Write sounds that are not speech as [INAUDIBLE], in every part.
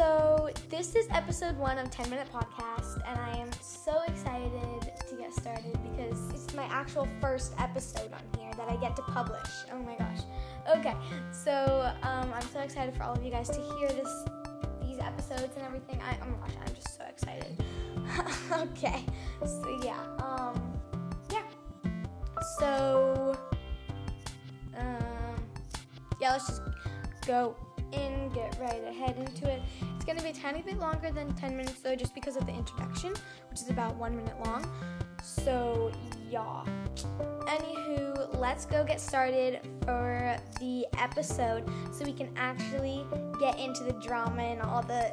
So, this is episode one of 10 Minute Podcast, and I am so excited to get started because it's my actual first episode on here that I get to publish. Oh my gosh. Okay, so um, I'm so excited for all of you guys to hear this, these episodes and everything. I, oh my gosh, I'm just so excited. [LAUGHS] okay, so yeah, um, yeah. So, um, yeah, let's just go in, get right ahead into it. It's going to be a tiny bit longer than 10 minutes though, just because of the introduction, which is about one minute long. So, yeah. Anywho, let's go get started for the episode so we can actually get into the drama and all the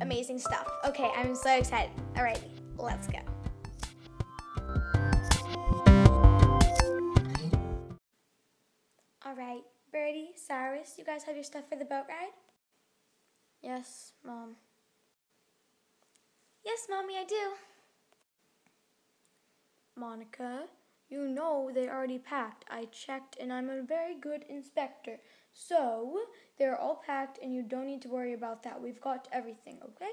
amazing stuff. Okay, I'm so excited. Alrighty, let's go. Alright, Birdie, Cyrus, you guys have your stuff for the boat ride? Yes, Mom. Yes, Mommy, I do. Monica, you know they already packed. I checked and I'm a very good inspector. So, they're all packed and you don't need to worry about that. We've got everything, okay?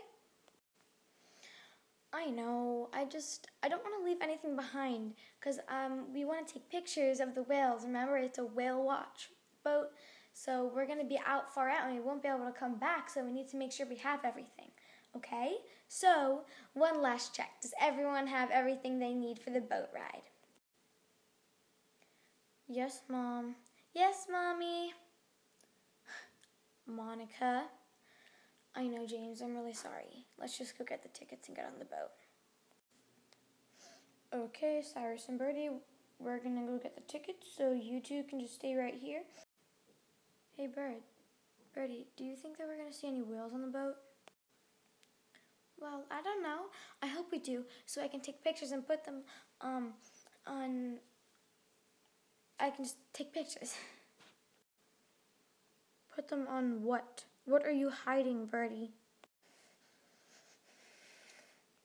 I know. I just I don't want to leave anything behind cuz um we want to take pictures of the whales. Remember, it's a whale watch boat. So, we're going to be out far out and we won't be able to come back, so we need to make sure we have everything. Okay? So, one last check. Does everyone have everything they need for the boat ride? Yes, Mom. Yes, Mommy. [GASPS] Monica. I know, James. I'm really sorry. Let's just go get the tickets and get on the boat. Okay, Cyrus and Birdie, we're gonna go get the tickets, so you two can just stay right here. Hey, Bird. Birdie, do you think that we're gonna see any whales on the boat? Well, I don't know. I hope we do, so I can take pictures and put them um on. I can just take pictures. [LAUGHS] Put them on what? What are you hiding, Birdie?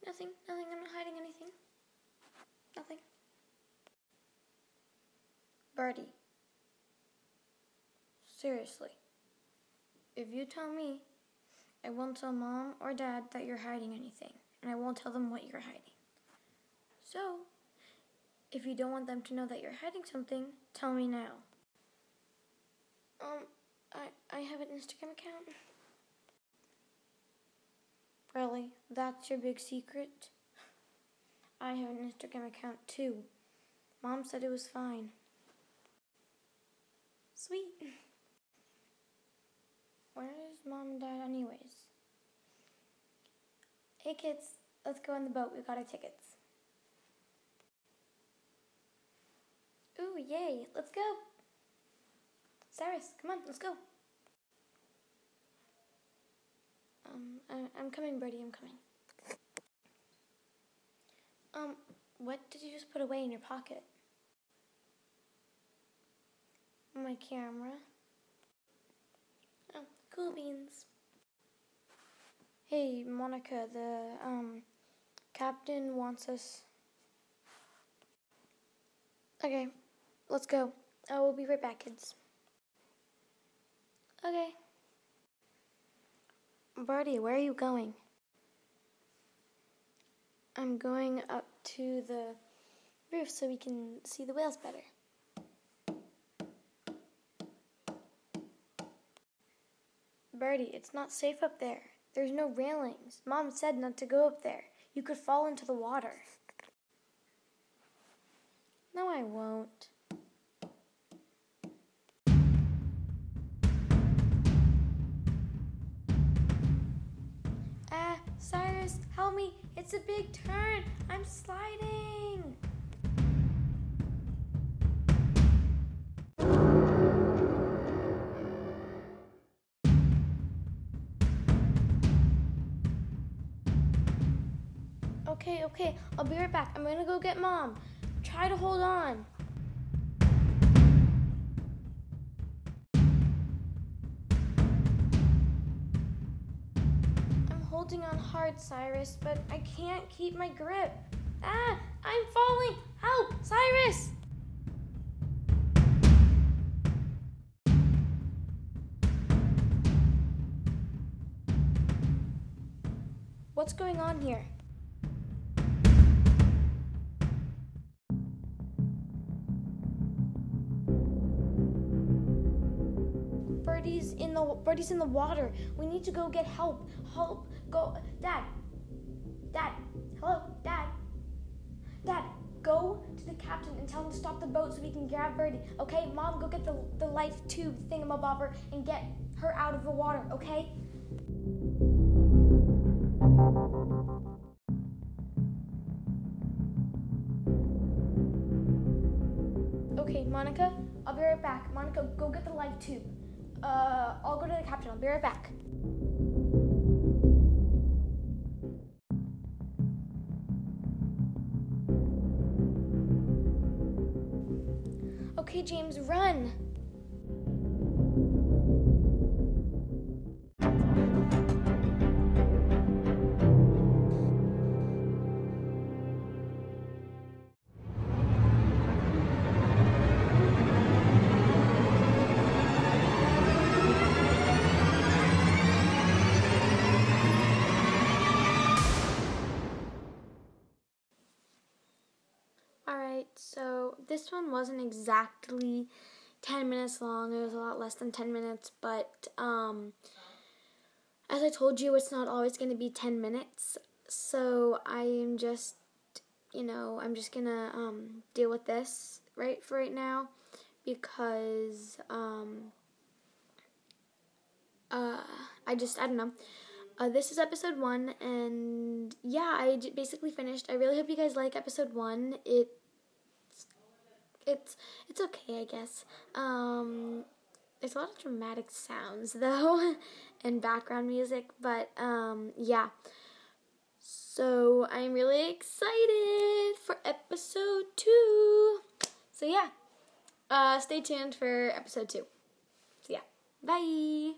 Nothing, nothing. I'm not hiding anything. Nothing. Birdie. Seriously. If you tell me, I won't tell mom or dad that you're hiding anything, and I won't tell them what you're hiding. So, if you don't want them to know that you're hiding something, tell me now. Um, I, I have an Instagram account. Really? That's your big secret? I have an Instagram account too. Mom said it was fine. Sweet. [LAUGHS] Where's mom and dad, anyways? Hey kids, let's go on the boat. We got our tickets. Ooh, yay. Let's go. Cyrus, come on, let's go. Um, I, I'm coming, Birdie, I'm coming. Um, what did you just put away in your pocket? My camera. Cool beans. Hey, Monica, the, um, captain wants us. Okay, let's go. I will be right back, kids. Okay. Birdie, where are you going? I'm going up to the roof so we can see the whales better. Birdie, it's not safe up there. There's no railings. Mom said not to go up there. You could fall into the water. No, I won't. Ah, Cyrus, help me. It's a big turn. I'm sliding. Okay, okay. I'll be right back. I'm gonna go get mom. Try to hold on. I'm holding on hard, Cyrus, but I can't keep my grip. Ah, I'm falling. Help, Cyrus! What's going on here? Birdie's in the Birdie's in the water. We need to go get help. Help. Go. Dad. Dad. Hello. Dad. Dad. Go to the captain and tell him to stop the boat so we can grab Birdie. Okay, Mom, go get the, the life tube thingamabobber and get her out of the water, okay? Okay, Monica, I'll be right back. Monica, go get the life tube. Uh, I'll go to the captain. I'll be right back. Okay, James, run. So this one wasn't exactly 10 minutes long. It was a lot less than 10 minutes, but um, as I told you, it's not always going to be 10 minutes. So I am just, you know, I'm just going to um, deal with this right for right now because um, uh, I just, I don't know. Uh, this is episode one, and yeah, I j- basically finished. I really hope you guys like episode one. It it's it's okay, I guess. Um, there's a lot of dramatic sounds [LAUGHS] though, and background music, but um, yeah. So I'm really excited for episode two. So yeah, uh, stay tuned for episode two. So yeah, bye.